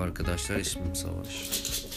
Arkadaşlar ismim Savaş.